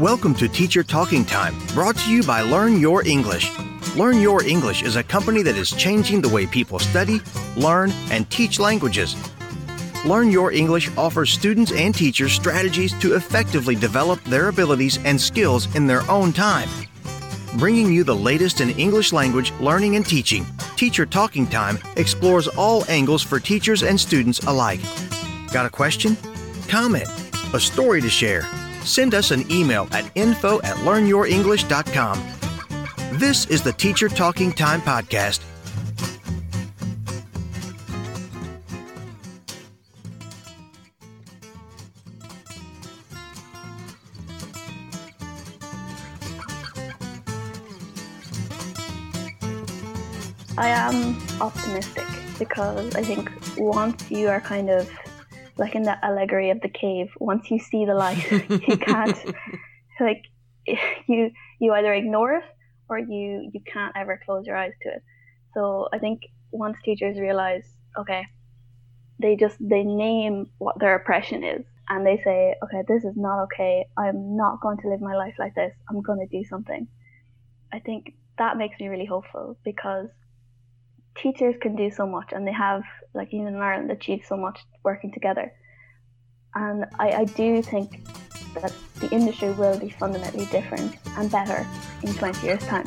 Welcome to Teacher Talking Time, brought to you by Learn Your English. Learn Your English is a company that is changing the way people study, learn, and teach languages. Learn Your English offers students and teachers strategies to effectively develop their abilities and skills in their own time. Bringing you the latest in English language learning and teaching, Teacher Talking Time explores all angles for teachers and students alike. Got a question? Comment? A story to share? Send us an email at info at learnyourenglish.com. This is the Teacher Talking Time Podcast. I am optimistic because I think once you are kind of like in the allegory of the cave, once you see the light, you can't like you you either ignore it or you you can't ever close your eyes to it. So I think once teachers realize, okay, they just they name what their oppression is and they say, okay, this is not okay. I'm not going to live my life like this. I'm going to do something. I think that makes me really hopeful because teachers can do so much and they have like even in Ireland achieved so much working together and I, I do think that the industry will be fundamentally different and better in 20 years time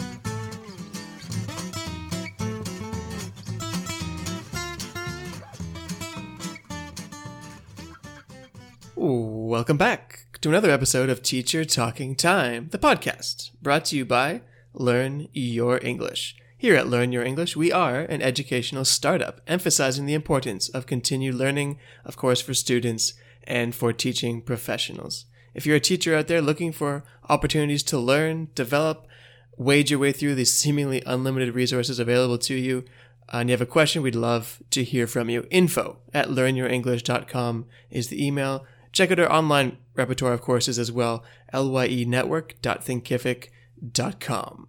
Welcome back to another episode of Teacher Talking Time, the podcast brought to you by Learn Your English. Here at Learn Your English, we are an educational startup emphasizing the importance of continued learning, of course, for students and for teaching professionals. If you're a teacher out there looking for opportunities to learn, develop, wade your way through these seemingly unlimited resources available to you, uh, and you have a question, we'd love to hear from you. Info at learnyourenglish.com is the email. Check out our online repertoire of courses as well, lyenetwork.thinkific.com.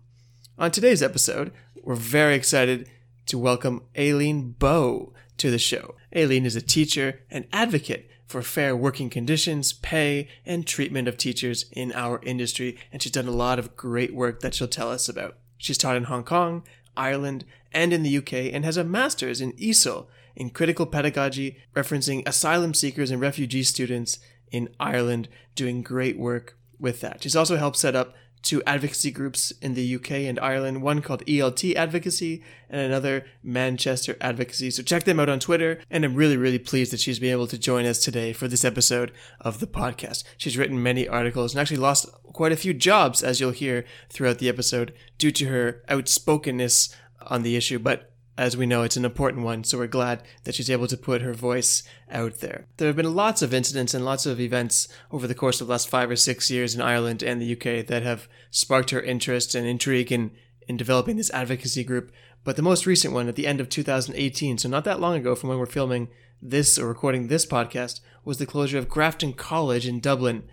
On today's episode, we're very excited to welcome Aileen Bowe to the show. Aileen is a teacher and advocate for fair working conditions, pay, and treatment of teachers in our industry, and she's done a lot of great work that she'll tell us about. She's taught in Hong Kong, Ireland, and in the UK, and has a master's in ESOL in critical pedagogy, referencing asylum seekers and refugee students in Ireland, doing great work with that. She's also helped set up two advocacy groups in the UK and Ireland, one called ELT Advocacy and another Manchester Advocacy. So check them out on Twitter. And I'm really, really pleased that she's been able to join us today for this episode of the podcast. She's written many articles and actually lost quite a few jobs, as you'll hear throughout the episode, due to her outspokenness on the issue. But as we know, it's an important one, so we're glad that she's able to put her voice out there. There have been lots of incidents and lots of events over the course of the last five or six years in Ireland and the UK that have sparked her interest and intrigue in, in developing this advocacy group. But the most recent one at the end of 2018, so not that long ago from when we're filming this or recording this podcast, was the closure of Grafton College in Dublin,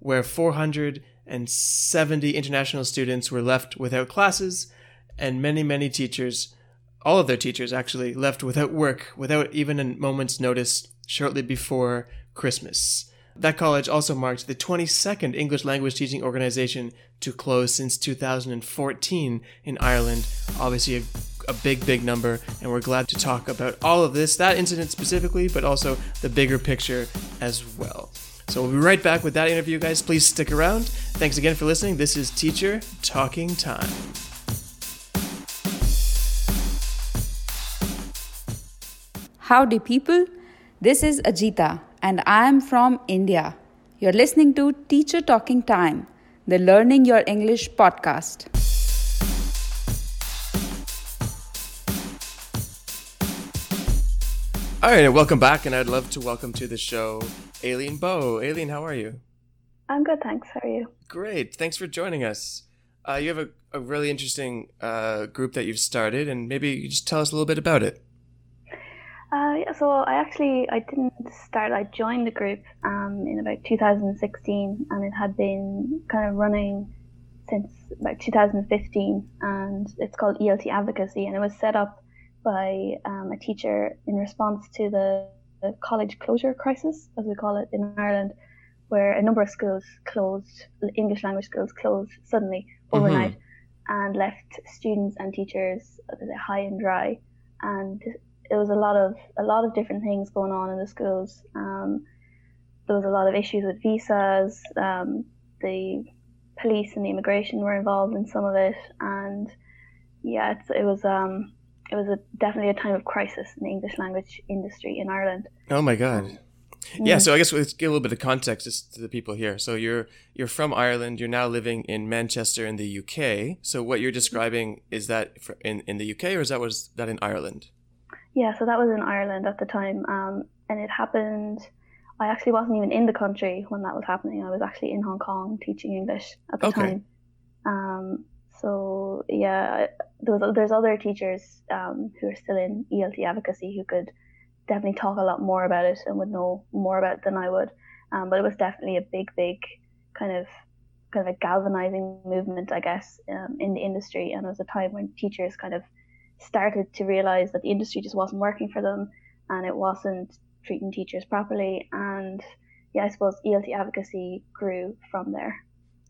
where 470 international students were left without classes and many, many teachers all of their teachers actually left without work, without even a moment's notice, shortly before Christmas. That college also marked the 22nd English language teaching organization to close since 2014 in Ireland. Obviously, a, a, big, big number, and we're glad to talk about all of this, that incident specifically, but also the bigger picture as well. So we'll be right back with that interview, guys. Please stick around. Thanks again for listening. This is Teacher Talking Time. Howdy, people. This is Ajita, and I am from India. You're listening to Teacher Talking Time, the Learning Your English podcast. All right, and welcome back, and I'd love to welcome to the show Aileen Bowe. Aileen, how are you? I'm good, thanks. How are you? Great. Thanks for joining us. uh, you have a, a really interesting uh, group that you've started, and maybe you just tell us a little bit about it. Uh, yeah, so I actually I didn't start. I joined the group um, in about 2016, and it had been kind of running since about 2015, and it's called ELT Advocacy, and it was set up by um, a teacher in response to the, the, college closure crisis, as we call it in Ireland, where a number of schools closed, English language schools closed suddenly overnight, mm-hmm. and left students and teachers high and dry, and it was a lot of a lot of different things going on in the schools. Um, there was a lot of issues with visas. Um, the police and the immigration were involved in some of it, and yeah, it was um, it was a, definitely a time of crisis in the English language industry in Ireland. Oh my God. Um, yeah, mm. so I guess let's give a little bit of context to the people here. So you're you're from Ireland. You're now living in Manchester in the UK. So what you're describing is that in in the UK, or is that was that in Ireland? Yeah, so that was in Ireland at the time, um, and it happened. I actually wasn't even in the country when that was happening. I was actually in Hong Kong teaching English at the okay. time. Um, so yeah, there's there's other teachers um, who are still in ELT advocacy who could definitely talk a lot more about it and would know more about it than I would. Um, but it was definitely a big, big kind of kind of a galvanizing movement, I guess, um, in the industry. And it was a time when teachers kind of started to realize that the industry just wasn't working for them and it wasn't treating teachers properly. And yeah, I suppose ELT advocacy grew from there.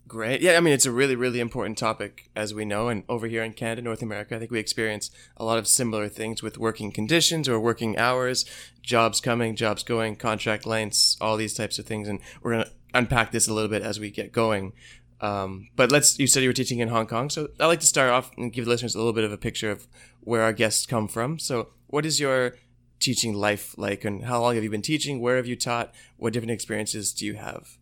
Great. Yeah, I mean, it's a really, really important topic, as we know. And over here in Canada, North America, I think we experience a lot of similar things with working conditions or working hours, jobs coming, jobs going, contract lengths, all these types of things. And we're going to unpack this a little bit as we get going. Um, but let's, you said you were teaching in Hong Kong. So I'd like to start off and give the listeners a little bit of a picture of where our guests come from. So, what is your teaching life like, and how long have you been teaching? Where have you taught? What different experiences do you have?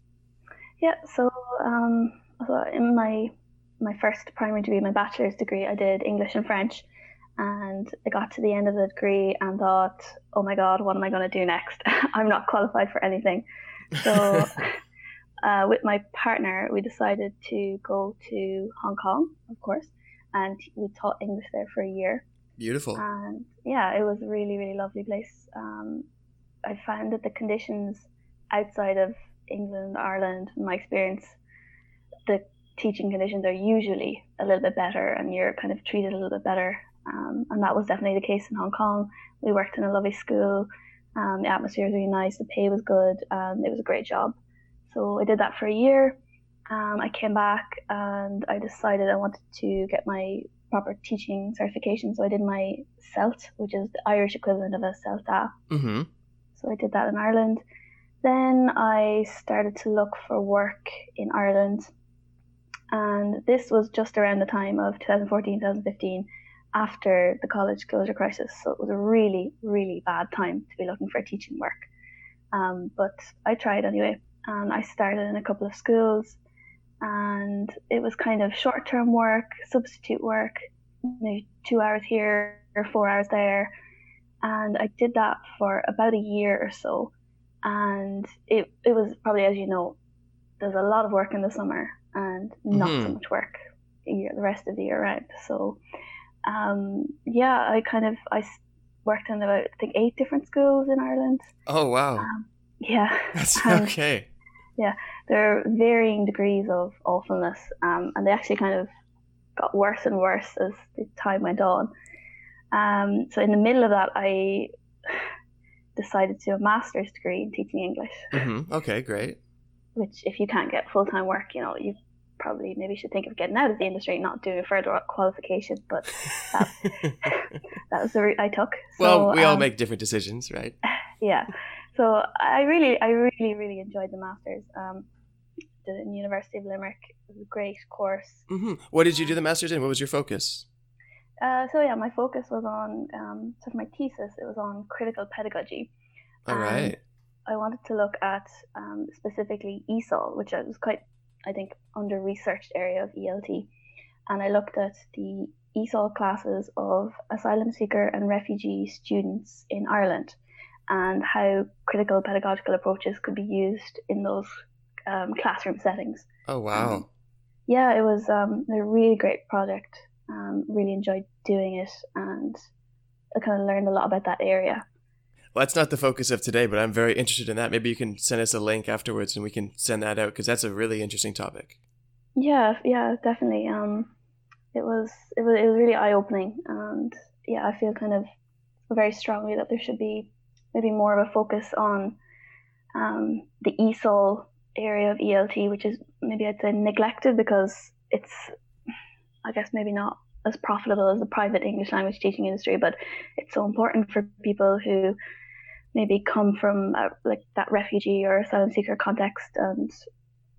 Yeah, so, um, so in my my first primary degree, my bachelor's degree, I did English and French, and I got to the end of the degree and thought, oh my god, what am I going to do next? I'm not qualified for anything. So, uh, with my partner, we decided to go to Hong Kong, of course, and we taught English there for a year. Beautiful. And yeah, it was a really, really lovely place. Um, I found that the conditions outside of England, Ireland, my experience, the teaching conditions are usually a little bit better and you're kind of treated a little bit better. Um, and that was definitely the case in Hong Kong. We worked in a lovely school. Um, the atmosphere was really nice. The pay was good. And it was a great job. So I did that for a year. Um, I came back and I decided I wanted to get my proper teaching certification. So I did my CELT, which is the Irish equivalent of a CELTA. Mm-hmm. So I did that in Ireland. Then I started to look for work in Ireland. And this was just around the time of 2014, 2015, after the college closure crisis. So it was a really, really bad time to be looking for teaching work. Um, but I tried anyway. And I started in a couple of schools and it was kind of short term work, substitute work, maybe two hours here or four hours there. And I did that for about a year or so. And it, it was probably, as you know, there's a lot of work in the summer and not mm-hmm. so much work the rest of the year round. So, um, yeah, I kind of I worked in about I think eight different schools in Ireland. Oh wow! Um, yeah, that's okay. Yeah, there are varying degrees of awfulness, um, and they actually kind of got worse and worse as the time went on. Um, so in the middle of that, I decided to do a master's degree in teaching English. Mm-hmm. Okay, great. Which, if you can't get full time work, you know, you probably maybe should think of getting out of the industry, not doing a further qualification. But that, that was the route I took. So, well, we um, all make different decisions, right? Yeah. So I really, I really, really enjoyed the masters. Um, the University of Limerick. It was a great course. Mm-hmm. What did you do the masters in? What was your focus? Uh, so yeah, my focus was on um, sort of my thesis. It was on critical pedagogy. All right. I wanted to look at um, specifically ESOL, which was quite, I think, under researched area of ELT, and I looked at the ESOL classes of asylum seeker and refugee students in Ireland and how critical pedagogical approaches could be used in those um, classroom settings. Oh wow! Um, yeah, it was um, a really great project. Um, really enjoyed doing it, and I kind of learned a lot about that area. Well, that's not the focus of today, but I'm very interested in that. Maybe you can send us a link afterwards, and we can send that out because that's a really interesting topic. Yeah, yeah, definitely. Um, it was it was it was really eye opening, and yeah, I feel kind of very strongly that there should be maybe more of a focus on um, the ESOL area of ELT, which is maybe I'd say neglected because it's, I guess, maybe not as profitable as the private English language teaching industry, but it's so important for people who maybe come from a, like that refugee or asylum seeker context, and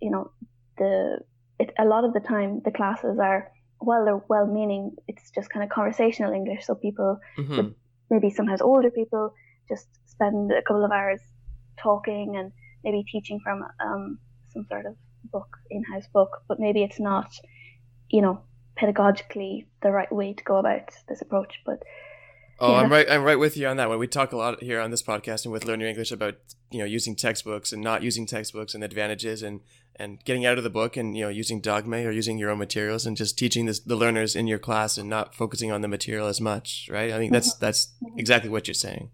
you know, the it, a lot of the time the classes are well they're well meaning it's just kind of conversational english so people mm-hmm. maybe sometimes older people just spend a couple of hours talking and maybe teaching from um, some sort of book, in-house book, but maybe it's not, you know, pedagogically the right way to go about this approach. But oh, yeah, I'm right. I'm right with you on that one. We talk a lot here on this podcast and with Learn Your English about you know using textbooks and not using textbooks and advantages and and getting out of the book and you know using dogma or using your own materials and just teaching this, the learners in your class and not focusing on the material as much. Right. I think that's mm-hmm. that's exactly what you're saying.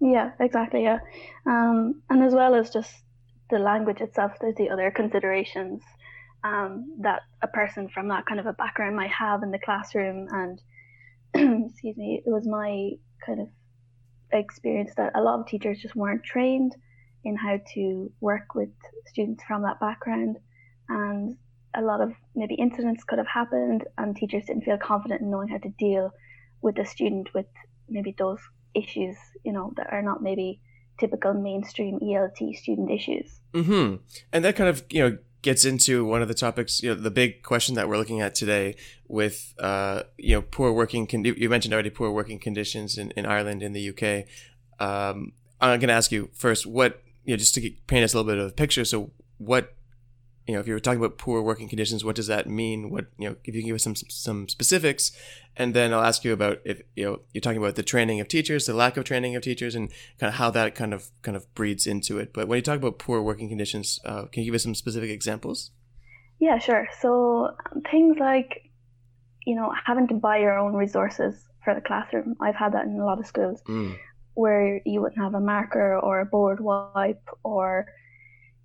Yeah, exactly. Yeah, um, and as well as just the language itself, there's the other considerations um, that a person from that kind of a background might have in the classroom. And excuse me, it was my kind of experience that a lot of teachers just weren't trained in how to work with students from that background, and a lot of maybe incidents could have happened, and teachers didn't feel confident in knowing how to deal with a student with maybe those issues, you know, that are not maybe typical mainstream ELT student issues. Mm-hmm. And that kind of, you know, gets into one of the topics, you know, the big question that we're looking at today with, uh, you know, poor working, con- you mentioned already poor working conditions in, in Ireland, in the UK. Um, I'm going to ask you first, what, you know, just to paint us a little bit of a picture. So what you know, if you were talking about poor working conditions, what does that mean? What you know, if you can give us some some specifics, and then I'll ask you about if you know you're talking about the training of teachers, the lack of training of teachers, and kind of how that kind of kind of breeds into it. But when you talk about poor working conditions, uh, can you give us some specific examples? Yeah, sure. So things like you know having to buy your own resources for the classroom. I've had that in a lot of schools mm. where you wouldn't have a marker or a board wipe or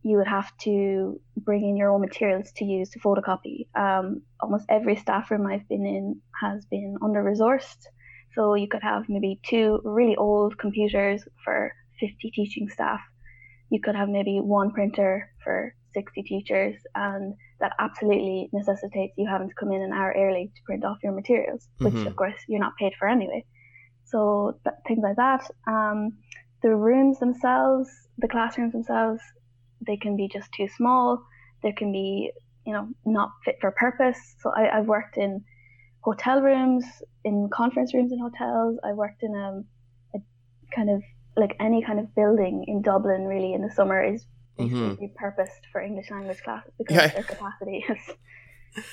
you would have to bring in your own materials to use to photocopy. Um, almost every staff room I've been in has been under resourced. So you could have maybe two really old computers for 50 teaching staff. You could have maybe one printer for 60 teachers, and that absolutely necessitates you having to come in an hour early to print off your materials, which mm-hmm. of course you're not paid for anyway. So th- things like that. Um, the rooms themselves, the classrooms themselves, they can be just too small. They can be, you know, not fit for purpose. So I, have worked in hotel rooms, in conference rooms in hotels. I worked in a, a, kind of like any kind of building in Dublin. Really, in the summer is mm-hmm. purposed for English language classes because yeah. their capacity is.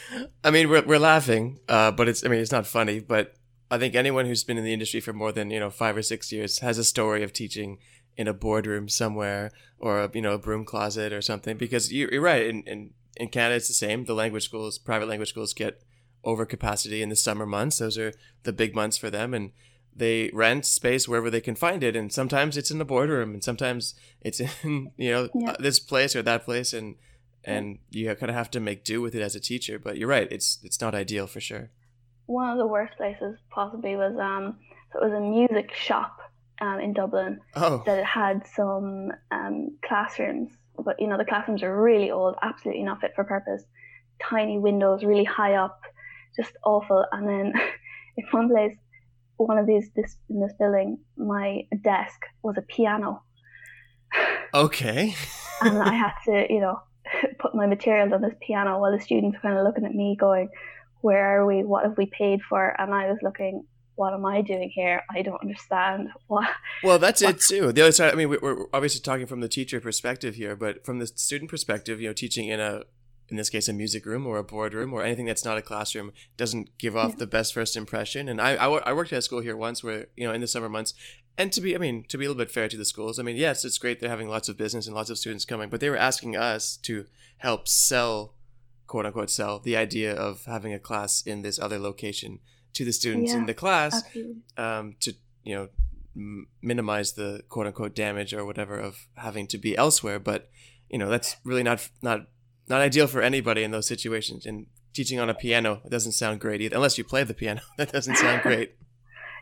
I mean, we're we're laughing, uh, but it's I mean it's not funny, but I think anyone who's been in the industry for more than you know five or six years has a story of teaching in a boardroom somewhere or a, you know a broom closet or something because you're right in, in in Canada it's the same. The language schools private language schools get over capacity in the summer months. Those are the big months for them and they rent space wherever they can find it and sometimes it's in the boardroom and sometimes it's in you know yeah. This place or that place and and you kind of have to make do with it as a teacher but you're right it's it's not ideal for sure. One of the worst places possibly was um so it was a music shop um, in Dublin oh. that it had some um, classrooms, but you know the classrooms are really old, absolutely not fit for purpose. Tiny windows, really high up, just awful. And then in one place, one of these this in this building, my desk was a piano. Okay. and I had to, you know, put my materials on this piano while the students were kind of looking at me, going, "Where are we? What have we paid for?" And I was looking, what am I doing here? I don't understand. What? Well, that's what? it too. The other side. I mean, we're obviously talking from the teacher perspective here, but from the student perspective, you know, teaching in a, in this case, a music room or a boardroom or anything that's not a classroom doesn't give off yeah. the best first impression. And I, I, I worked at a school here once where you know in the summer months, and to be, I mean, to be a little bit fair to the schools, I mean, yes, it's great they're having lots of business and lots of students coming, but they were asking us to help sell quote unquote sell the idea of having a class in this other location to the students Yeah, in the class um, to you know m- minimize the quote unquote damage or whatever of having to be elsewhere. But you know that's really not not not ideal for anybody in those situations. And teaching on a piano it doesn't sound great either, unless you play the piano. that doesn't sound great.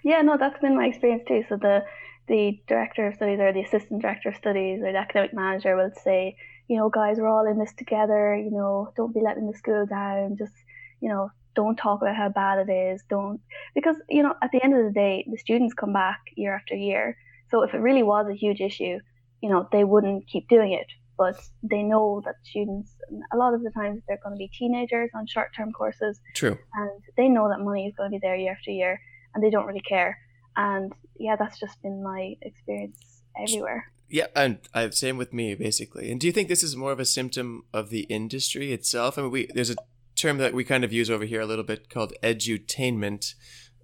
Yeah, no, that's been my experience too. So the the director of studies or the assistant director of studies or the academic manager will say, you know, guys, we're all in this together. You know, don't be letting the school down. Just, you know, don't talk about how bad it is. Don't because you know at the end of the day, the students come back year after year. So if it really was a huge issue, you know, they wouldn't keep doing it. But they know that students, a lot of the times, they're going to be teenagers on short-term courses True. and they know that money is going to be there year after year and they don't really care and yeah that's just been my experience everywhere Yeah, and I same with me basically. And do you think this is more of a symptom of the industry itself? I mean, we there's a term that we kind of use over here a little bit called edutainment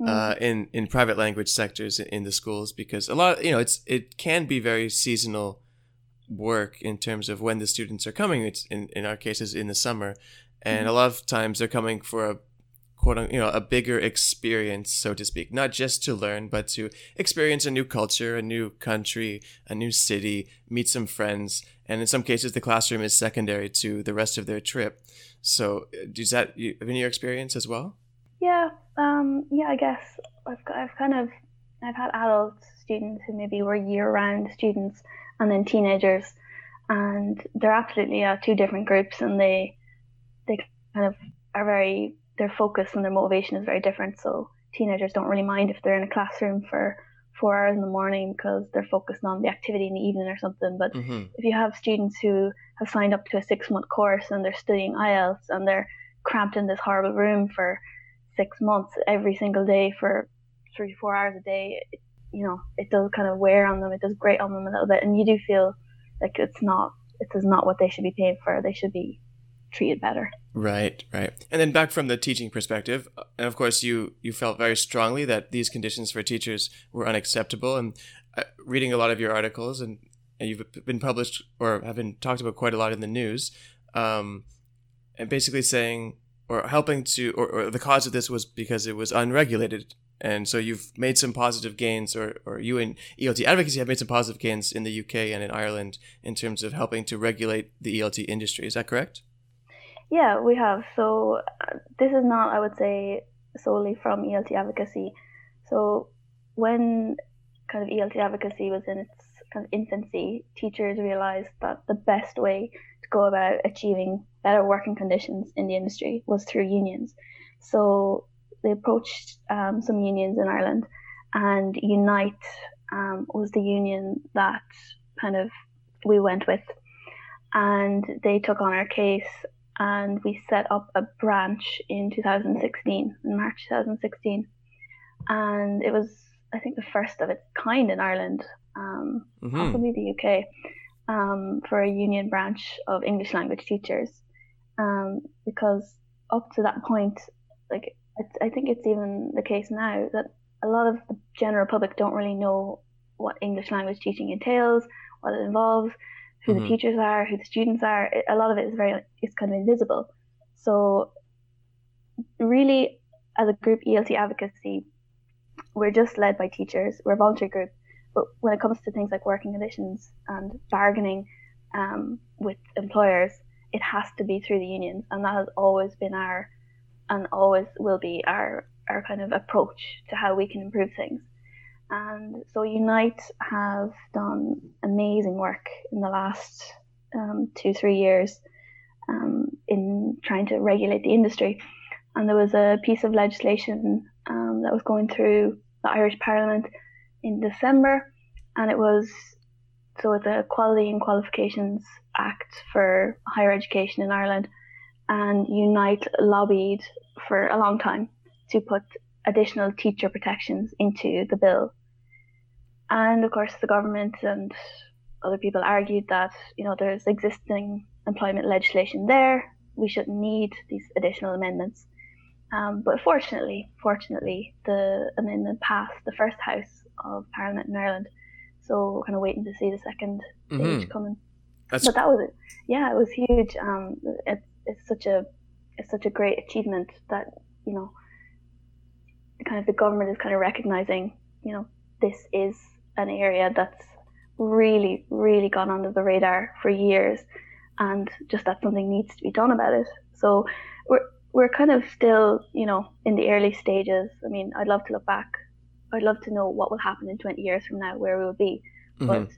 uh, in in private language sectors in the schools because a lot you know it's it can be very seasonal work in terms of when the students are coming. It's in in our cases in the summer, and a lot of times they're coming for a quote unquote, you know a bigger experience so to speak. Not just to learn but to experience a new culture a new country a new city meet some friends and in some cases the classroom is secondary to the rest of their trip. So uh, does that you- been your experience as well? Yeah um yeah i guess i've got, i've kind of i've had adult students who maybe were year-round students and then teenagers. And they're absolutely uh, two different groups and they they kind of are very their focus and their motivation is very different. So teenagers don't really mind if they're in a classroom for four hours in the morning because they're focused on the activity in the evening or something but mm-hmm. if you have students who have signed up to a six month course and they're studying IELTS and they're cramped in this horrible room for six months every single day for three, four hours a day, it, you know, it does kind of wear on them. It does grate on them a little bit. And you do feel like it's not, it is not what they should be paying for. They should be treated better. Right, right. And then back from the teaching perspective, uh, and of course you you felt very strongly that these conditions for teachers were unacceptable. And uh, reading a lot of your articles, and, and you've been published or have been talked about quite a lot in the news, um, and basically saying or helping to, or, or the cause of this was because it was unregulated. And so you've made some positive gains, or, or you and ELT advocacy have made some positive gains in the UK and in Ireland in terms of helping to regulate the ELT industry. Is that correct? Yeah, we have. So uh, this is not, I would say, solely from ELT advocacy. So when kind of ELT advocacy was in its kind of infancy, teachers realized that the best way to go about achieving better working conditions in the industry was through unions. So they approached um, some unions in Ireland, and Unite um, was the union that kind of we went with, and they took on our case and we set up a branch in 2016, in March 2016. And it was, I think, the first of its kind in Ireland, um, Mhm. possibly the UK, um, for a union branch of English language teachers. Um, because up to that point, like, it's, I think it's even the case now that a lot of the general public don't really know what English language teaching entails, what it involves, who Mhm. the teachers are, who the students are. A lot of it is very, it's kind of invisible. So, really, as a group, ELT advocacy, we're just led by teachers. We're a voluntary group, but when it comes to things like working conditions and bargaining um, with employers, it has to be through the unions, and that has always been our, and always will be our our kind of approach to how we can improve things. And so Unite have done amazing work in the last um, two, three years um, in trying to regulate the industry. And there was a piece of legislation um, that was going through the Irish Parliament in December, and it was so it's a Quality and Qualifications Act for higher education in Ireland. And Unite lobbied for a long time to put additional teacher protections into the bill. And of course, the government and other people argued that you know there's existing employment legislation there. We shouldn't need these additional amendments. Um, but fortunately, fortunately, the amendment passed the first house of Parliament in Ireland. So we're kind of waiting to see the second stage Mhm. coming. That's But that was it. Yeah, it was huge. Um, it, it's such a it's such a great achievement that you know, kind of the government is kind of recognizing, you know, this is an area that's really, really gone under the radar for years, and just that something needs to be done about it. So we're we're kind of still, you know, in the early stages. I mean, I'd love to look back. I'd love to know what will happen in 20 years from now, where we will be. Mm-hmm. But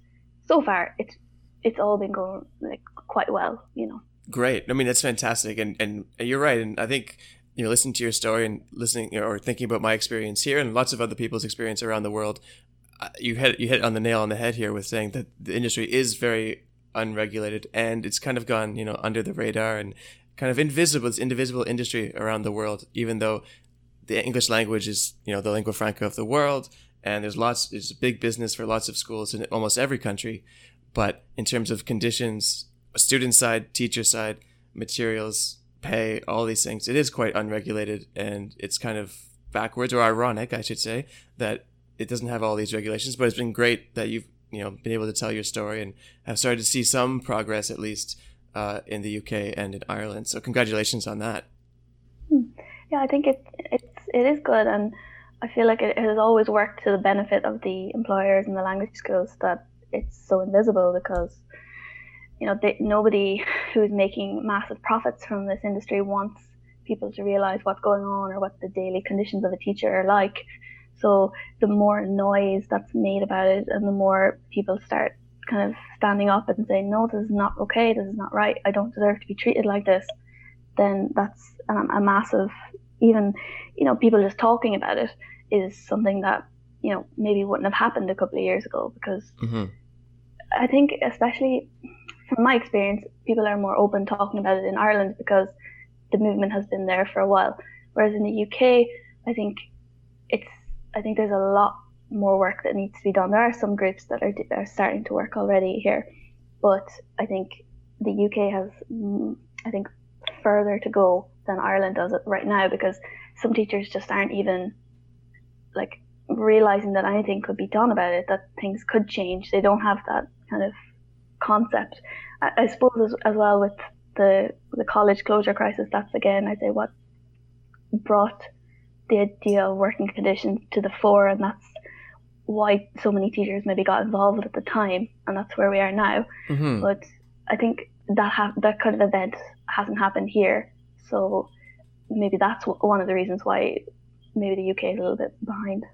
so far, it's it's all been going like quite well, you know. Great. I mean, that's fantastic, and and you're right. And I think you know, listening to your story and listening you know, or thinking about my experience here and lots of other people's experience around the world, Uh, you hit you hit on the nail on the head here with saying that the industry is very unregulated and it's kind of gone you know under the radar and kind of invisible it's indivisible industry around the world even though the english language is you know the lingua franca of the world and there's lots there's a big business for lots of schools in almost every country. But in terms of conditions student side teacher side materials pay all these things it is quite unregulated and it's kind of backwards or ironic i should say that it doesn't have all these regulations but it's been great that you've you know been able to tell your story and have started to see some progress at least uh, in the UK and in Ireland. So congratulations on that. Hmm. Yeah, I think it it's it is good, and I feel like it has always worked to the benefit of the employers and the language schools that it's so invisible because you know they, nobody who's making massive profits from this industry wants people to realize what's going on or what the daily conditions of a teacher are like so the more noise that's made about it and the more people start kind of standing up and saying, no, this is not okay, this is not right, I don't deserve to be treated like this, then that's um, a massive, even, you know, people just talking about it is something that, you know, maybe wouldn't have happened a couple of years ago because mm-hmm. I think, especially from my experience, people are more open talking about it in Ireland because the movement has been there for a while. Whereas in the UK, I think it's I think there's a lot more work that needs to be done. There are some groups that are, are starting to work already here, but I think the UK has, mm, I think, further to go than Ireland does it right now because some teachers just aren't even like realizing that anything could be done about it, that things could change. They don't have that kind of concept. I, I suppose as, as well with the the college closure crisis, that's again I'd say what brought the idea of working conditions to the fore, and that's why so many teachers maybe got involved at the time, and that's where we are now. Mm-hmm. But I think that ha- that kind of event hasn't happened here, so maybe that's one of the reasons why maybe the UK is a little bit behind.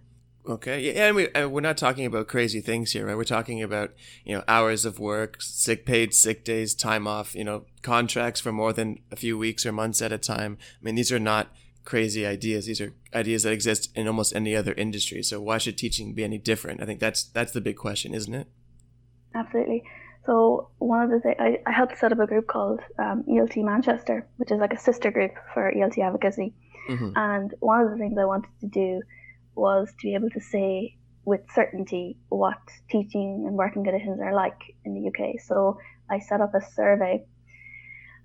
Okay, yeah, and we and we're not talking about crazy things here, right? We're talking about you know hours of work, sick paid sick days, time off, you know, contracts for more than a few weeks or months at a time. I mean, these are not crazy ideas. These are ideas that exist in almost any other industry. So why should teaching be any different? I think that's that's the big question, isn't it? Absolutely. So one of the things I, I helped set up a group called um, ELT Manchester, which is like a sister group for ELT advocacy. Mm-hmm. And one of the things I wanted to do was to be able to say with certainty what teaching and working conditions are like in the UK. So I set up a survey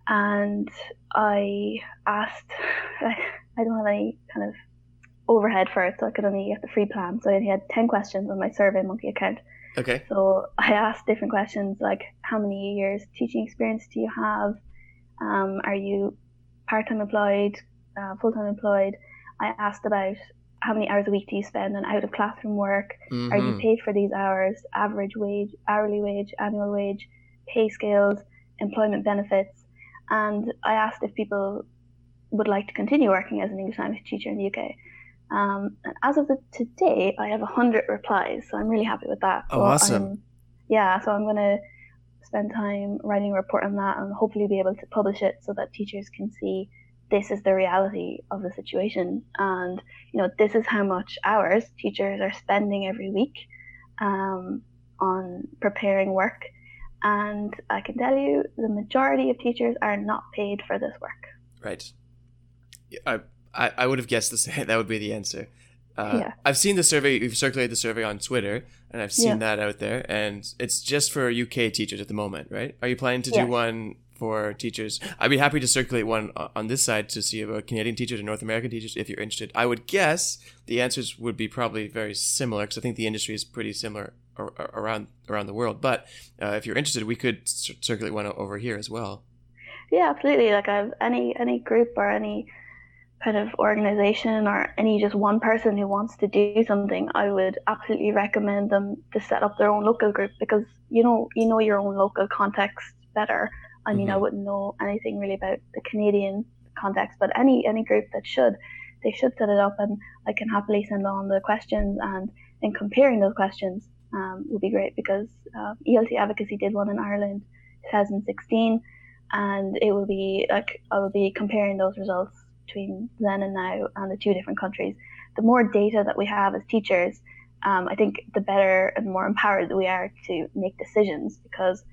and I asked I don't have any kind of overhead for it, so I could only get the free plan. So I only had 10 questions on my SurveyMonkey account. Okay. So I asked different questions like how many years teaching experience do you have? Um, are you part time employed, uh, full time employed? I asked about how many hours a week do you spend on out of classroom work? Mm-hmm. Are you mm-hmm. paid for these hours? Average wage, hourly wage, annual wage, pay scales, employment benefits. And I asked if people would like to continue working as an English language teacher in the UK. Um, and as of the, today, I have 100 replies, so I'm really happy with that. Oh, so awesome. I'm, yeah, so I'm going to spend time writing a report on that and hopefully be able to publish it so that teachers can see this is the reality of the situation. And, you know, this is how much hours teachers are spending every week um, on preparing work. And I can tell you the majority of teachers are not paid for this work. Right. I, I, I would have guessed the same. That would be the answer. Uh, yeah. I've seen the survey. You've circulated the survey on Twitter, and I've seen yeah. that out there. And it's just for UK teachers at the moment, right? Are you planning to yeah. do one for teachers? I'd be happy to circulate one on this side to see about Canadian teachers and North American teachers if you're interested. I would guess the answers would be probably very similar because I think the industry is pretty similar around around the world. But uh, if you're interested, we could circulate one over here as well. Yeah, absolutely. Like I've any any group or any kind of organization or any just one person who wants to do something, I would absolutely recommend them to set up their own local group because you know you know your own local context better. I mean, mm-hmm. I wouldn't know anything really about the Canadian context, but any any group that should, they should set it up, and I can happily send on the questions and in comparing those questions um, would be great because uh, ELT advocacy did one in Ireland 2016, and it will be like I will be comparing those results between then and now and the two different countries. The more data that we have as teachers, um, I think the better and more empowered we are to make decisions because,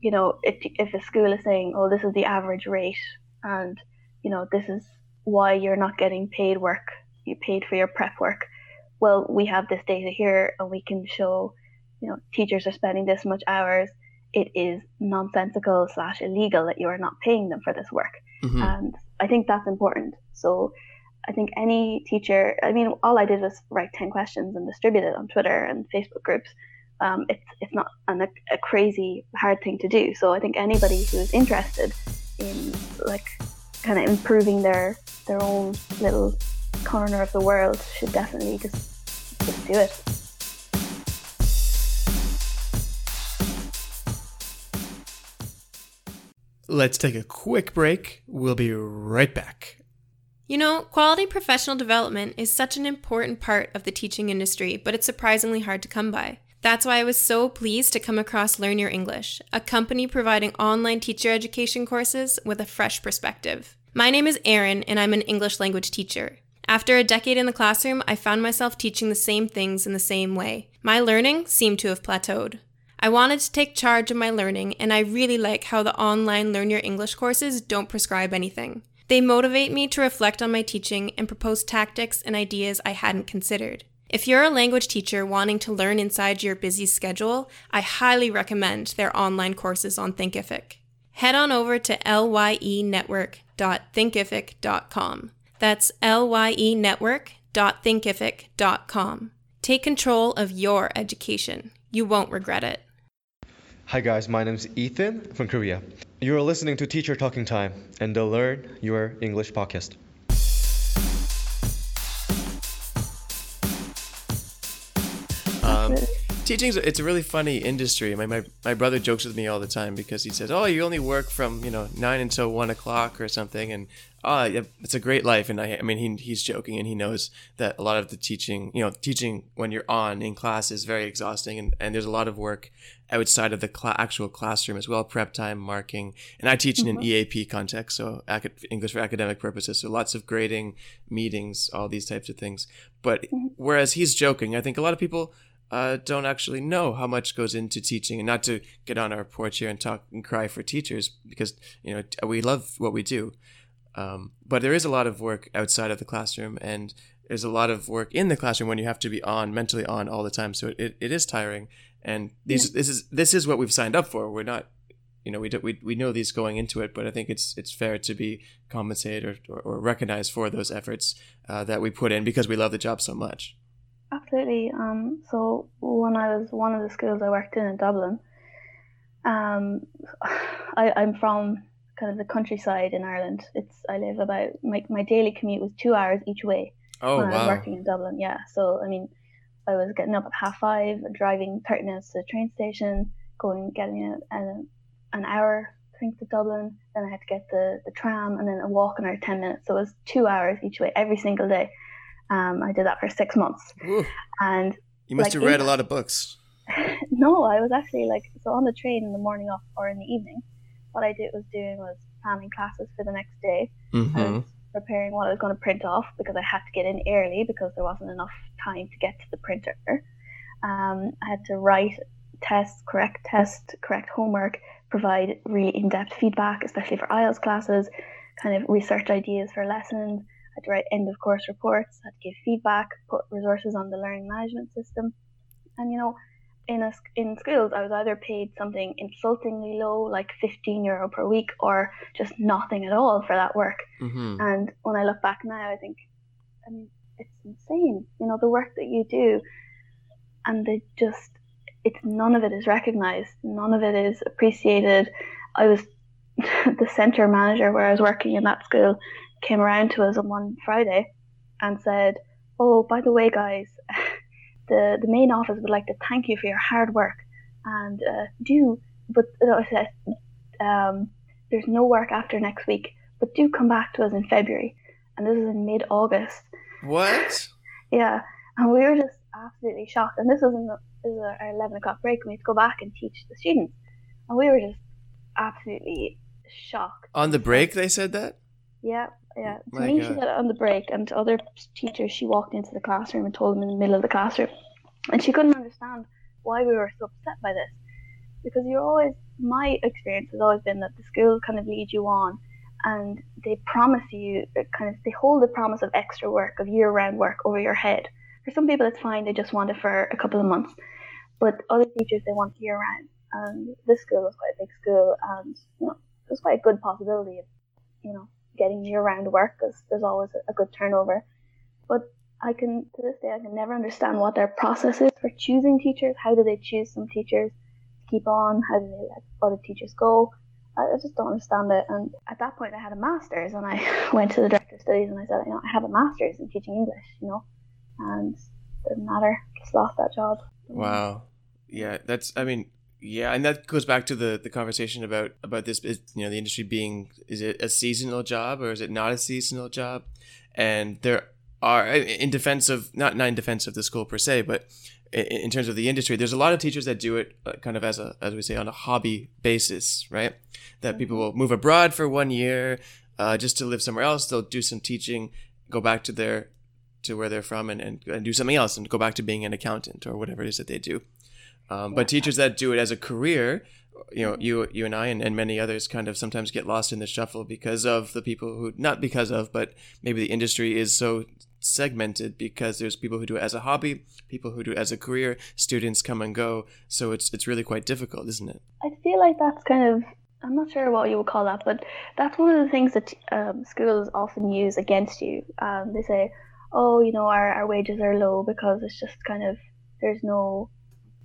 you know, if, if a school is saying, oh, this is the average rate and, you know, this is why you're not getting paid work, you paid for your prep work. Well, we have this data here and we can show, you know, teachers are spending this much hours. It is nonsensical slash illegal that you are not paying them for this work. Mm-hmm. And I think that's important. So I think any teacher, I mean, all I did was write 10 questions and distribute it on Twitter and Facebook groups. Um, it's, it's not an, a crazy hard thing to do. So I think anybody who is interested in like kind of improving their, their own little corner of the world should definitely just, just do it. Let's take a quick break. We'll be right back. You know, quality professional development is such an important part of the teaching industry, but it's surprisingly hard to come by. That's why I was so pleased to come across Learn Your English, a company providing online teacher education courses with a fresh perspective. My name is Erin, and I'm an English language teacher. After a decade in the classroom, I found myself teaching the same things in the same way. My learning seemed to have plateaued. I wanted to take charge of my learning, and I really like how the online Learn Your English courses don't prescribe anything. They motivate me to reflect on my teaching and propose tactics and ideas I hadn't considered. If you're a language teacher wanting to learn inside your busy schedule, I highly recommend their online courses on Thinkific. Head on over to lyenetwork.thinkific.com. That's lyenetwork.thinkific.com. Take control of your education. You won't regret it. Hi guys, my name is Ethan from Korea. You are listening to Teacher Talking Time and the Learn Your English podcast. Um, teaching it's a really funny industry. My, my my brother jokes with me all the time because he says, "Oh, you only work from you know nine until one o'clock or something," and oh, it's a great life. And I, I mean, he, he's joking and he knows that a lot of the teaching, you know, teaching when you're on in class is very exhausting. And, and there's a lot of work outside of the cl- actual classroom as well, prep time, marking. And I teach in an mm-hmm. EAP context, so ac- English for academic purposes. So lots of grading, meetings, all these types of things. But mm-hmm. whereas he's joking, I think a lot of people uh, don't actually know how much goes into teaching and not to get on our porch here and talk and cry for teachers because, you know, we love what we do. Um, but there is a lot of work outside of the classroom, and there's a lot of work in the classroom when you have to be on, mentally on all the time. So it, it is tiring. And these yeah. this is this is what we've signed up for. We're not, you know, we do, we we know these going into it, but I think it's it's fair to be compensated or, or, or recognized for those efforts uh, that we put in because we love the job so much. Absolutely. Um, so when I was one of the schools I worked in in Dublin, um, I, I'm from kind of the countryside in Ireland. It's I live about my my daily commute was two hours each way. Oh when wow! I was working in Dublin, yeah. So I mean, I was getting up at half five, driving thirty minutes to the train station, going getting a, a, an hour I think to Dublin. Then I had to get the the tram and then a walk another ten minutes. So it was two hours each way every single day. Um, I did that for six months, Ooh. and you must like, have read a lot of books. no, I was actually like so on the train in the morning off or in the evening what I did was doing was planning classes for the next day mm-hmm. and preparing what I was going to print off because I had to get in early because there wasn't enough time to get to the printer. Um, I had to write tests, correct tests, correct homework, provide really in-depth feedback, especially for IELTS classes, kind of research ideas for lessons. I had to write end of course reports, I had to give feedback, put resources on the learning management system. And you know, in a, in schools, I was either paid something insultingly low, like 15 euro per week, or just nothing at all for that work. Mm-hmm. And when I look back now, I think, I mean, it's insane. You know, the work that you do, and they just, it's none of it is recognized, none of it is appreciated. I was the center manager where I was working in that school came around to us on one Friday and said, "Oh, by the way, guys, the the main office would like to thank you for your hard work and uh, do, but uh, said, um, there's no work after next week, but do come back to us in February." And this is in mid August. What? Yeah, and we were just absolutely shocked. And this was in the, this was our eleven o'clock break, and we had to go back and teach the students, and we were just absolutely shocked. On the break, they said that. Yeah, yeah. Oh to My me, she said it on the break, and to other teachers, she walked into the classroom and told them in the middle of the classroom, and she couldn't understand why we were so upset by this, because you're always. My experience has always been that the school kind of lead you on, and they promise you kind of they hold the promise of extra work, of year-round work over your head. For some people, it's fine; they just want it for a couple of months, but other teachers they want year-round. And this school was quite a big school, and you know, there's quite a good possibility of you know getting year-round work because there's always a, good turnover. But I can, to this day, I can never understand what their process is for choosing teachers. How do they choose some teachers to keep on? How do they let other teachers go? I, just don't understand it. And at that point, I had a master's, and I went to the director of studies and I said, you know, I have a master's in teaching English, you know, and it didn't matter. Just lost that job. Wow. Yeah, that's. I mean, yeah, and that goes back to the the conversation about about this. Is, you know, the industry being is it a seasonal job or is it not a seasonal job? And there are, in defense of not not in defense of the school per se, but in, in terms of the industry, there's a lot of teachers that do it uh, kind of as a as we say on a hobby basis, right? That people will move abroad for one year uh, just to live somewhere else. They'll do some teaching, go back to their to where they're from and, and, and do something else and go back to being an accountant or whatever it is that they do. Um, but teachers that do it as a career, you know, you you and I and, and many others kind of sometimes get lost in the shuffle because of the people who not because of, but maybe the industry is so segmented because there's people who do it as a hobby, people who do it as a career, students come and go. So it's it's really quite difficult, isn't it? I feel like that's kind of I'm not sure what you would call that, but that's one of the things that um, schools often use against you. Um, they say, "Oh, you know, our, our wages are low because it's just kind of there's no,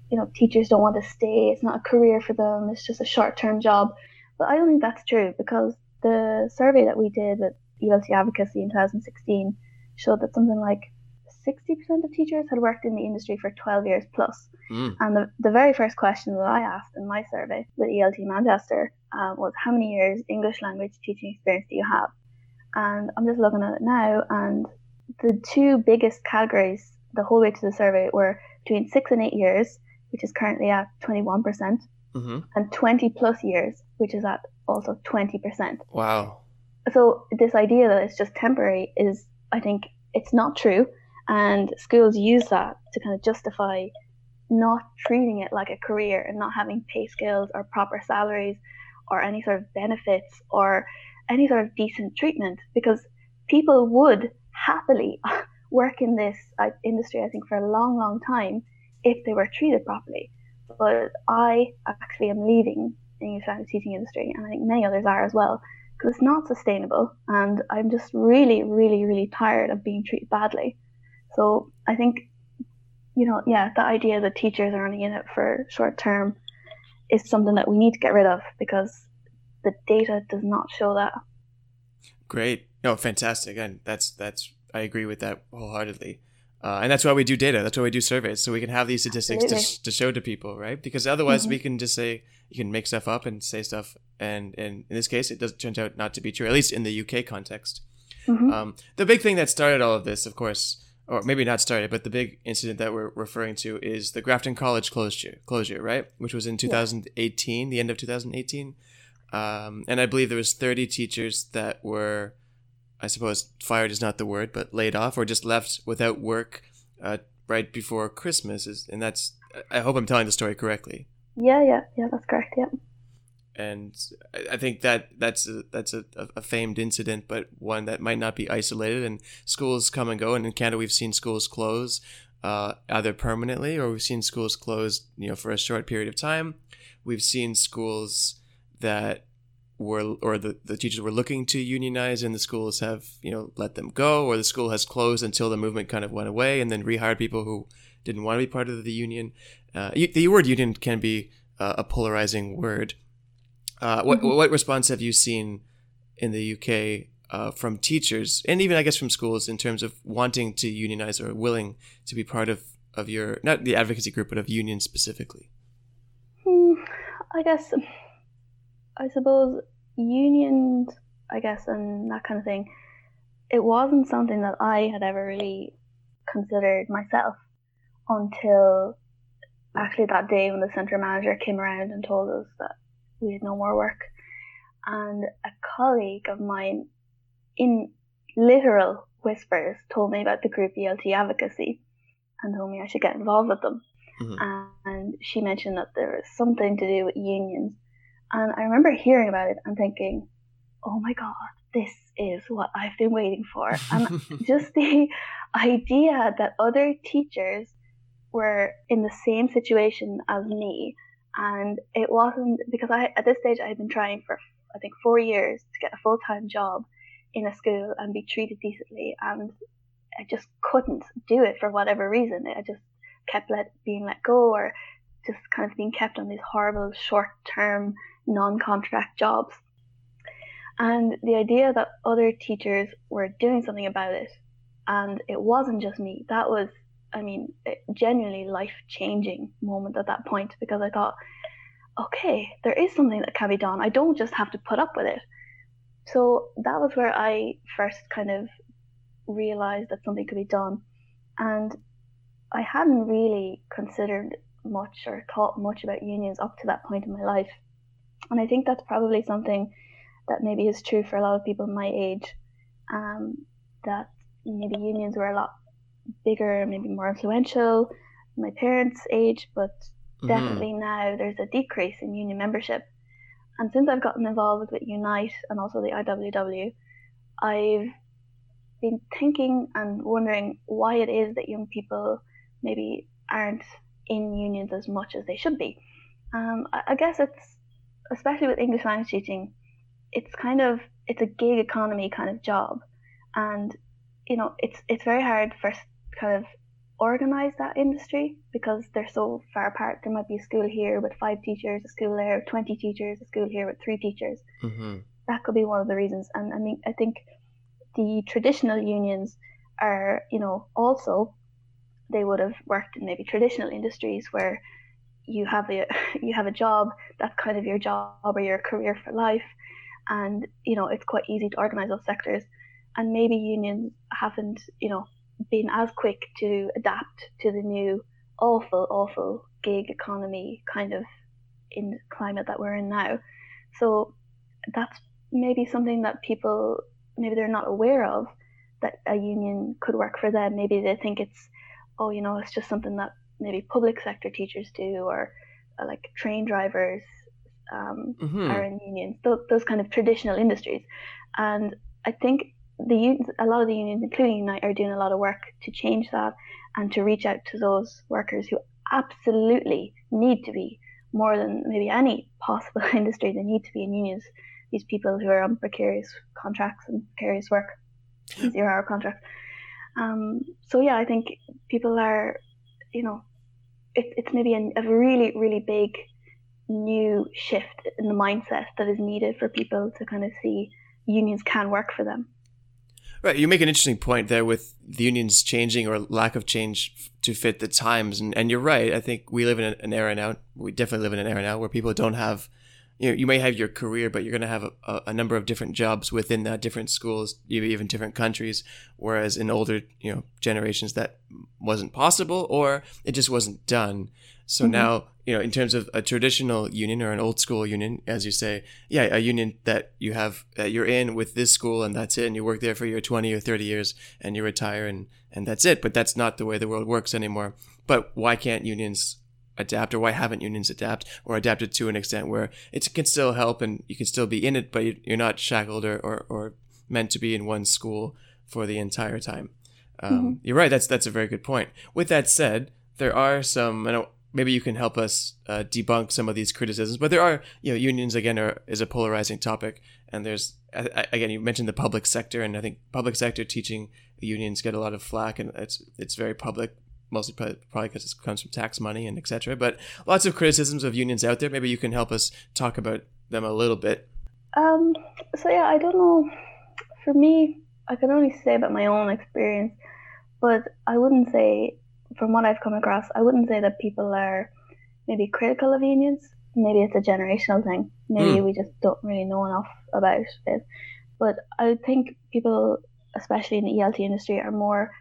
you know, teachers don't want to stay. It's not a career for them. It's just a short term job." But I don't think that's true because the survey that we did with ELT Advocacy in 2016 showed that something like 60% of teachers had worked in the industry for 12 years plus. Mm. And the, the very first question that I asked in my survey with ELT Manchester um, was, How many years English language teaching experience do you have? And I'm just looking at it now, and the two biggest categories the whole way to the survey were between six and eight years, which is currently at 21%, Mm-hmm. and 20 plus years, which is at also 20%. Wow. So this idea that it's just temporary is, I think, it's not true, and schools use that to kind of justify not treating it like a career and not having pay scales or proper salaries or any sort of benefits or any sort of decent treatment because people would happily work in this uh, industry, I think, for a long, long time if they were treated properly. But I actually am leaving the English language teaching industry, and I think many others are as well, because it's not sustainable, and I'm just really, really, really tired of being treated badly. So I think, you know, yeah, the idea that teachers are only in it for short term is something that we need to get rid of because the data does not show that. Great. No, fantastic. And that's that's I agree with that wholeheartedly. Uh, and that's why we do data. That's why we do surveys, so we can have these statistics to, to show to people, right? Because otherwise, Mhm. we can just say you can make stuff up and say stuff, and, and in this case, it does turns out not to be true. At least in the UK context. Mhm. Um, the big thing that started all of this, of course, or maybe not started, but the big incident that we're referring to is the Grafton College closure, closure, right? Which was in 2018, the end of 2018, um, and I believe there was 30 teachers that were, I suppose, fired is not the word, but laid off or just left without work uh, right before Christmas. Is and that's I hope I'm telling the story correctly Yeah, yeah, yeah, that's correct. Yeah. and I- think that that's a, that's a, a famed incident, but one that might not be isolated. And schools come and go, and in Canada, we've seen schools close uh, either permanently or we've seen schools closed, you know, for a short period of time. We've seen schools that were or the, the teachers were looking to unionize and the schools have you know let them go or the school has closed until the movement kind of went away and then rehired people who didn't want to be part of the union uh, the word union can be uh, a polarizing word Uh, what mm-hmm. what response have you seen in the UK uh, from teachers and even I guess from schools in terms of wanting to unionize or willing to be part of of your not the advocacy group but of unions specifically? Hmm, I guess I suppose unions, I guess, and that kind of thing. It wasn't something that I had ever really considered myself until actually that day when the centre manager came around and told us that we had no more work. And a colleague of mine, in literal whispers, told me about the group ELT advocacy and told me I should get involved with them. Mm-hmm. And she mentioned that there was something to do with unions. And I remember hearing about it and thinking, oh my God, this is what I've been waiting for. And just the idea that other teachers were in the same situation as me. And it wasn't because I, at this stage, I had been trying for, I think, four years to get a full time job in a school and be treated decently. And I just couldn't do it for whatever reason. I just kept let, being let go or just kind of being kept on these horrible short term non contract jobs. And the idea that other teachers were doing something about it and it wasn't just me, that was I mean, genuinely life changing moment at that point because I thought, okay, there is something that can be done. I don't just have to put up with it. So that was where I first kind of realized that something could be done. And I hadn't really considered much or thought much about unions up to that point in my life. And I think that's probably something that maybe is true for a lot of people my age, um, that maybe unions were a lot bigger, maybe more influential, my parents' age, but mm-hmm. definitely now there's a decrease in union membership. And since I've gotten involved with Unite and also the IWW, I've been thinking and wondering why it is that young people maybe aren't in unions as much as they should be. Um, I, I guess it's especially with English language teaching, it's kind of it's a gig economy kind of job, and you know it's it's very hard for kind of organize that industry because they're so far apart. There might be a school here with five teachers, a school there with 20 teachers, a school here with three teachers. Mm-hmm. That could be one of the reasons. And I mean, I think the traditional unions are, you know, also they would have worked in maybe traditional industries where you have a you have a job that's kind of your job or your career for life, and you know it's quite easy to organize those sectors. And maybe unions haven't, you know, been as quick to adapt to the new awful, awful gig economy kind of in climate that we're in now. So that's maybe something that people maybe they're not aware of that a union could work for them. Maybe they think it's oh, you know, it's just something that maybe public sector teachers do or uh, like train drivers um, mm-hmm. are in unions, th- those kind of traditional industries. And I think the unions, a lot of the unions, including Unite, are doing a lot of work to change that and to reach out to those workers who absolutely need to be more than maybe any possible industry. They need to be in unions. These people who are on precarious contracts and precarious work, zero hour contracts. Um, so yeah, I think people are, you know, it, it's maybe a, a really really big new shift in the mindset that is needed for people to kind of see unions can work for them. Right, you make an interesting point there with the unions changing or lack of change to fit the times, and and you're right. I think we live in an era now. We definitely live in an era now where people don't have, you know, you may have your career, but you're going to have a, a number of different jobs within that, different schools, even different countries. Whereas in older, you know, generations, that wasn't possible, or it just wasn't done. So mm-hmm. now, you know, in terms of a traditional union or an old school union, as you say, yeah, a union that you have, uh, you're in with this school and that's it. And you work there for your 20 or 30 years and you retire and, and that's it. But that's not the way the world works anymore. But why can't unions adapt or why haven't unions adapt or adapted to an extent where it can still help and you can still be in it, but you're not shackled or, or, or meant to be in one school for the entire time. Um, mm-hmm. You're right. That's, that's a very good point. With that said, there are some, maybe you can help us uh, debunk some of these criticisms. But there are, you know, unions again are is a polarizing topic, and there's again you mentioned the public sector, and I think public sector teaching unions get a lot of flack, and it's it's very public mostly probably because it comes from tax money and etc. But lots of criticisms of unions out there. Maybe you can help us talk about them a little bit. Um. So yeah, I don't know. For me, I can only say about my own experience, but I wouldn't say, from what I've come across, I wouldn't say that people are maybe critical of unions. Maybe it's a generational thing. Maybe mm. we just don't really know enough about it. But I think people, especially in the ELT industry, are more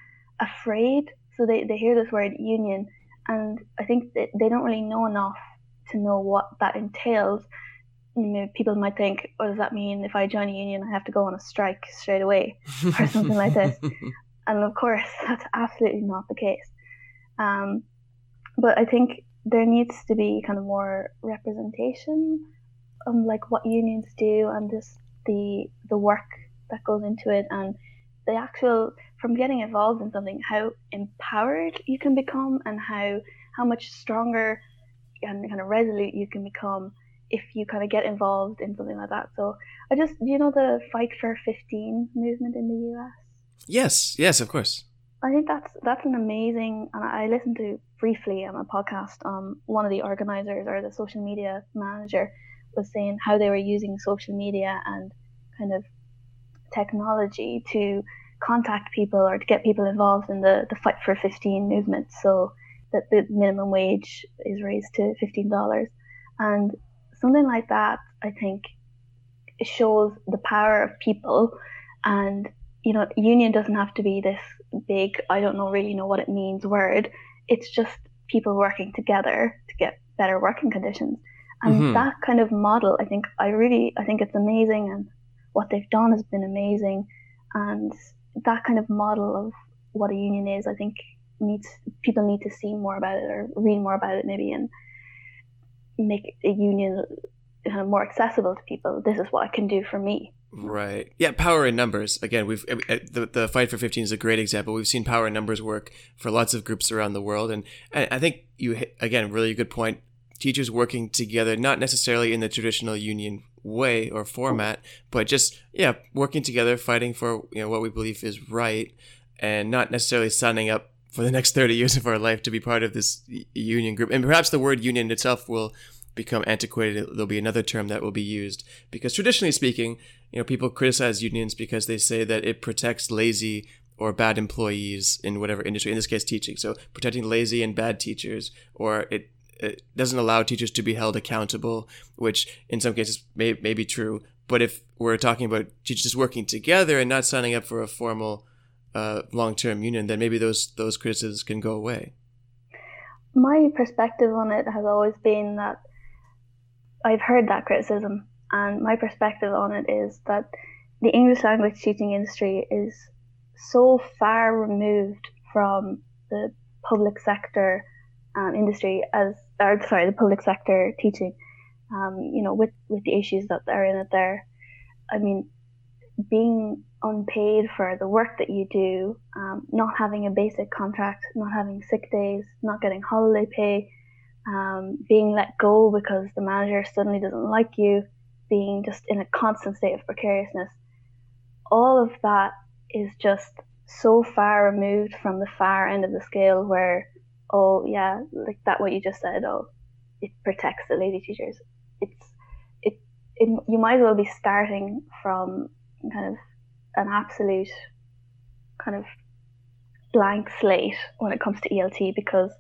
afraid. So they, they hear this word union, and I think that they don't really know enough to know what that entails. You know, people might think, what does that mean? If I join a union, I have to go on a strike straight away or something like this. And of course, that's absolutely not the case. Um, but I think there needs to be kind of more representation on like what unions do and just the the work that goes into it and the actual from getting involved in something how empowered you can become and how how much stronger and kind of resolute you can become if you kind of get involved in something like that. So i just you know the fight for 15 movement in the us yes yes of course. I think that's that's an amazing and i listened to briefly on a podcast um one of the organizers or the social media manager was saying how they were using social media and kind of technology to contact people or to get people involved in the, the Fight for 15 movement so that the minimum wage is raised to $15. And something like that, I think, shows the power of people. And, you know, union doesn't have to be this big, I don't know really know what it means word. It's just people working together to get better working conditions. And mm-hmm. that kind of model, I think, I really, I think it's amazing, and what they've done has been amazing. And that kind of model of what a union is, I think, needs people need to see more about it or read more about it, maybe, and make a union of more accessible to people. This is what it can do for me. Right. Yeah. Power in numbers. Again, we've uh, uh, the the fight for 15 is a great example. We've seen power in numbers work for lots of groups around the world, and, I think you again really good point teachers working together, not necessarily in the traditional union way or format, but just yeah, working together, fighting for you know what we believe is right, and not necessarily signing up for the next 30 years of our life to be part of this union group. And perhaps the word union itself will become antiquated. There'll be another term that will be used because traditionally speaking, you know, people criticize unions because they say that it protects lazy or bad employees in whatever industry, in this case, teaching. So protecting lazy and bad teachers, or it it doesn't allow teachers to be held accountable, which in some cases may, may be true. But if we're talking about teachers working together and not signing up for a formal uh, long-term union, then maybe those those criticisms can go away. My perspective on it has always been that I've heard that criticism, and my perspective on it is that the English language teaching industry is so far removed from the public sector um, industry as or sorry, the public sector teaching, um, you know, with, with the issues that are in it there. I mean, being unpaid for the work that you do, um, not having a basic contract, not having sick days, not getting holiday pay, um, being let go because the manager suddenly doesn't like you, being just in a constant state of precariousness. All of that is just so far removed from the far end of the scale where oh yeah, like that what you just said, oh, it protects the lady teachers. It's it, it you might as well be starting from kind of an absolute kind of blank slate when it comes to ELT because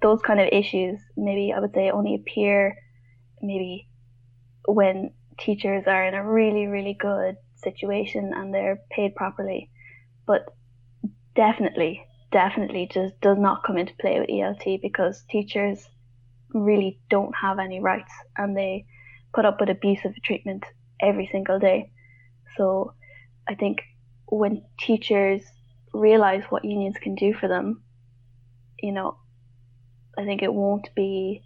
those kind of issues maybe I would say only appear maybe when teachers are in a really really good situation and they're paid properly but definitely definitely just does not come into play with ELT because teachers really don't have any rights and they put up with abusive treatment every single day. So I think when teachers realize what unions can do for them, you know, I think it won't be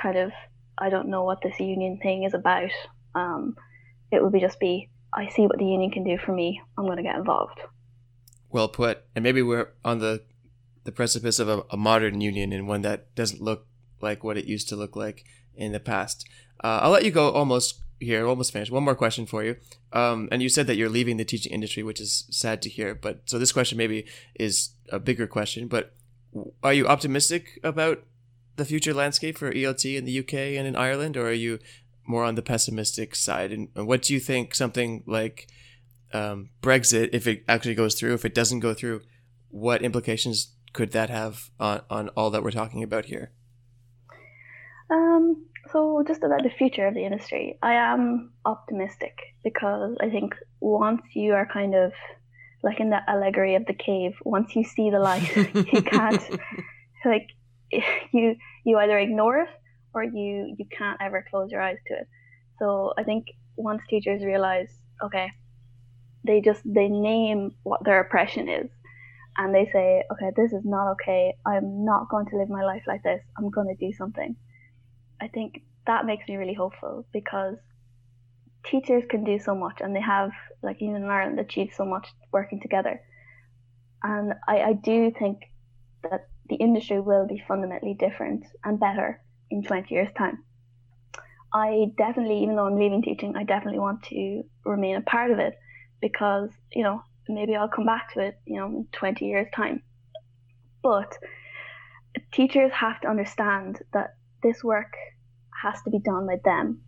kind of I don't know what this union thing is about. Um, it would be just be I see what the union can do for me. I'm going to get involved. Well put. And maybe we're on the the precipice of a, a, modern union and one that doesn't look like what it used to look like in the past. Uh, I'll let you go almost here, almost finished. One more question for you. Um, and you said that you're leaving the teaching industry, which is sad to hear. But so this question maybe is a bigger question. But are you optimistic about the future landscape for ELT in the UK and in Ireland, or are you more on the pessimistic side? And, and what do you think something like um, Brexit, if it actually goes through, if it doesn't go through, what implications could that have on, on all that we're talking about here? Um, so just about the future of the industry, I am optimistic because I think once you are kind of like in the allegory of the cave, once you see the light, you can't like you you either ignore it or you you can't ever close your eyes to it. So I think once teachers realize, okay, they just they name what their oppression is and they say, okay, this is not okay. I'm not going to live my life like this. I'm going to do something. I think that makes me really hopeful because teachers can do so much and they have, like even in Ireland, achieved so much working together. And I, I do think that the industry will be fundamentally different and better in 20 years' time. I definitely, even though I'm leaving teaching, I definitely want to remain a part of it because, you know, maybe I'll come back to it, you know, in 20 years' time. But teachers have to understand that this work has to be done by them.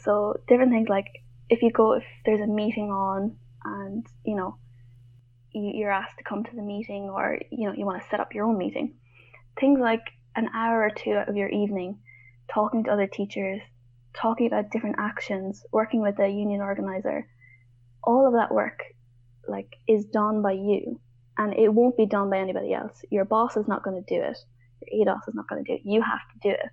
So different things like if you go, if there's a meeting on and, you know, you're asked to come to the meeting or, you know, you want to set up your own meeting, things like an hour or two of your evening talking to other teachers, talking about different actions, working with a union organizer, all of that work like is done by you and it won't be done by anybody else. Your boss is not going to do it. Your ADOS is not going to do it. You have to do it.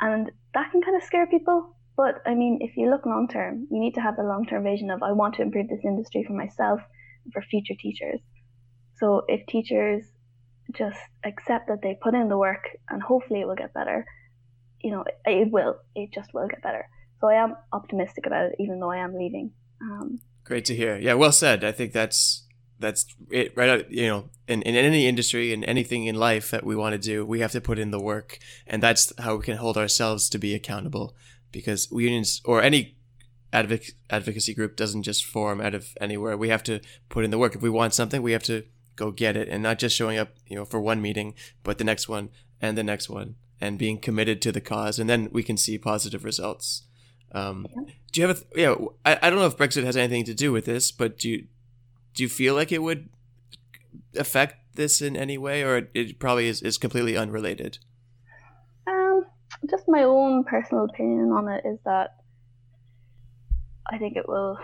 And that can kind of scare people. But I mean, if you look long term, you need to have the long term vision of I want to improve this industry for myself and for future teachers. So if teachers just accept that they put in the work and hopefully it will get better, you know, it, it will. It just will get better. So I am optimistic about it, even though I am leaving. Um, Great to hear. Yeah, well said. I think that's that's it right out you know in, in any industry in anything in life that we want to do we have to put in the work. And that's how we can hold ourselves to be accountable because unions or any advoc- advocacy group doesn't just form out of anywhere. We have to put in the work. If we want something we have to go get it and not just showing up you know for one meeting but the next one and the next one and being committed to the cause. And then we can see positive results um, do you have a yeah? I, I don't know if Brexit has anything to do with this, but do you do you feel like it would affect this in any way, or it, it probably is, is completely unrelated? Um, just my own personal opinion on it is that I think it will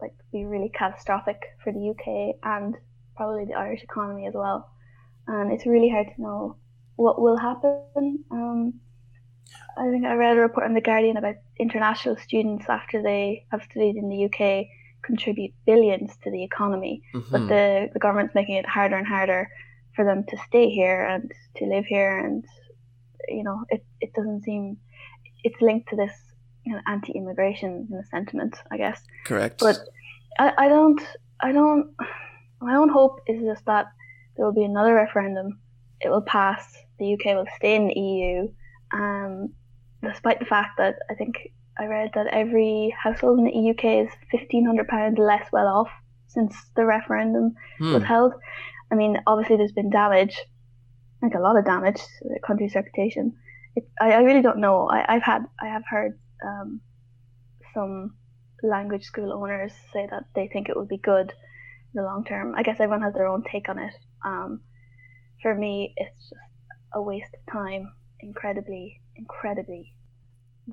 like be really catastrophic for the UK and probably the Irish economy as well. And it's really hard to know what will happen. Um, I think I read a report in the Guardian about international students after they have studied in the UK contribute billions to the economy, mm-hmm. but the the government's making it harder and harder for them to stay here and to live here, and you know it it doesn't seem it's linked to this you know, anti-immigration sentiment, I guess. Correct. But I, I don't I don't my own hope is just that there will be another referendum. It will pass. The UK will stay in the EU um, despite the fact that I think I read that every household in the UK is fifteen hundred pounds less well off since the referendum hmm. was held. I mean, obviously there's been damage, like a lot of damage to the country's reputation. It, I, I really don't know. I, have had I have heard um, some language school owners say that they think it would be good in the long term. I guess everyone has their own take on it. Um, for me, it's just a waste of time incredibly, incredibly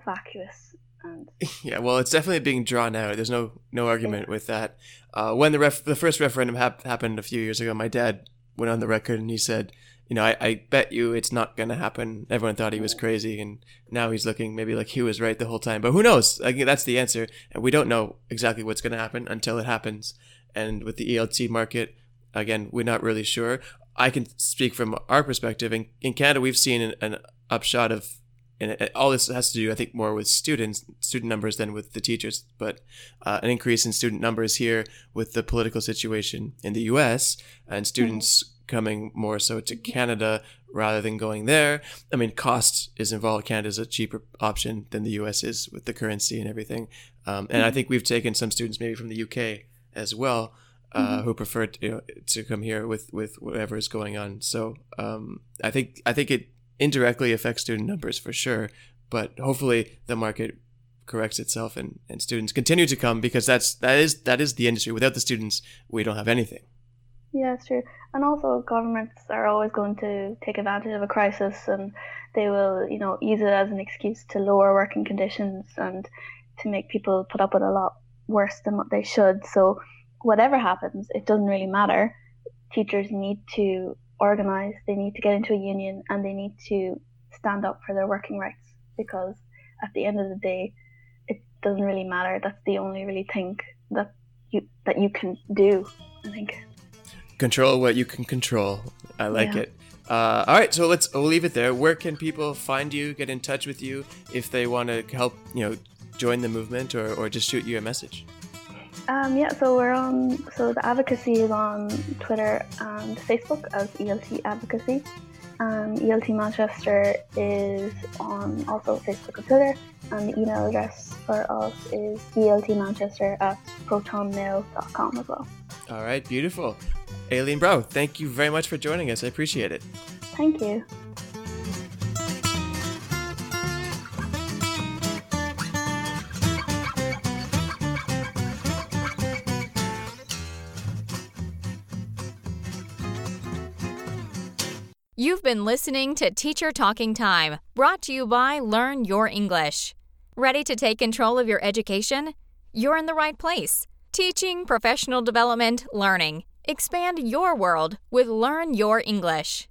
vacuous and yeah, well, it's definitely being drawn out. There's no no argument yeah. with that. Uh, when the ref- the first referendum hap- happened a few years ago, my dad went on the record and he said, you know, I, I bet you it's not going to happen. Everyone thought he was crazy, and now he's looking maybe like he was right the whole time. But who knows? Like, that's the answer, and we don't know exactly what's going to happen until it happens. And with the ELT market, again, we're not really sure. I can speak from our perspective. In, in Canada, we've seen an, an upshot of and all this has to do, I think, more with students, student numbers than with the teachers, but uh, an increase in student numbers here with the political situation in the U.S. and students mm-hmm. coming more so to Canada rather than going there. I mean, cost is involved. Canada is a cheaper option than the U.S. is with the currency and everything. Um, and mm-hmm. I think we've taken some students maybe from the U.K. as well. Uh, who prefer to, you know, to come here with with whatever is going on. So um, I think I think it indirectly affects student numbers for sure, but hopefully the market corrects itself and, and students continue to come because that's that is that is the industry. Without the students, we don't have anything. Yeah, it's true. And also, governments are always going to take advantage of a crisis, and they will, you know, use it as an excuse to lower working conditions and to make people put up with a lot worse than what they should. So, whatever happens, it doesn't really matter. Teachers need to organize. They need to get into a union, and they need to stand up for their working rights because at the end of the day, it doesn't really matter. That's the only really thing that you that you can do. I think control what you can control. I like Yeah. it. Uh, all right, so let's we'll leave it there. Where can people find you, get in touch with you if they want to help, you know, join the movement or, or just shoot you a message? Um, yeah, so we're on. So the advocacy is on Twitter and Facebook as ELT Advocacy. Um, ELT Manchester is on also Facebook and Twitter, and the email address for us is eltmanchester at protonmail.com as well. All right, beautiful. Aileen Bowe, thank you very much for joining us. I appreciate it. Thank you. Been listening to Teacher Talking Time, brought to you by Learn Your English. Ready to take control of your education? You're in the right place. Teaching, professional development, learning. Expand your world with Learn Your English.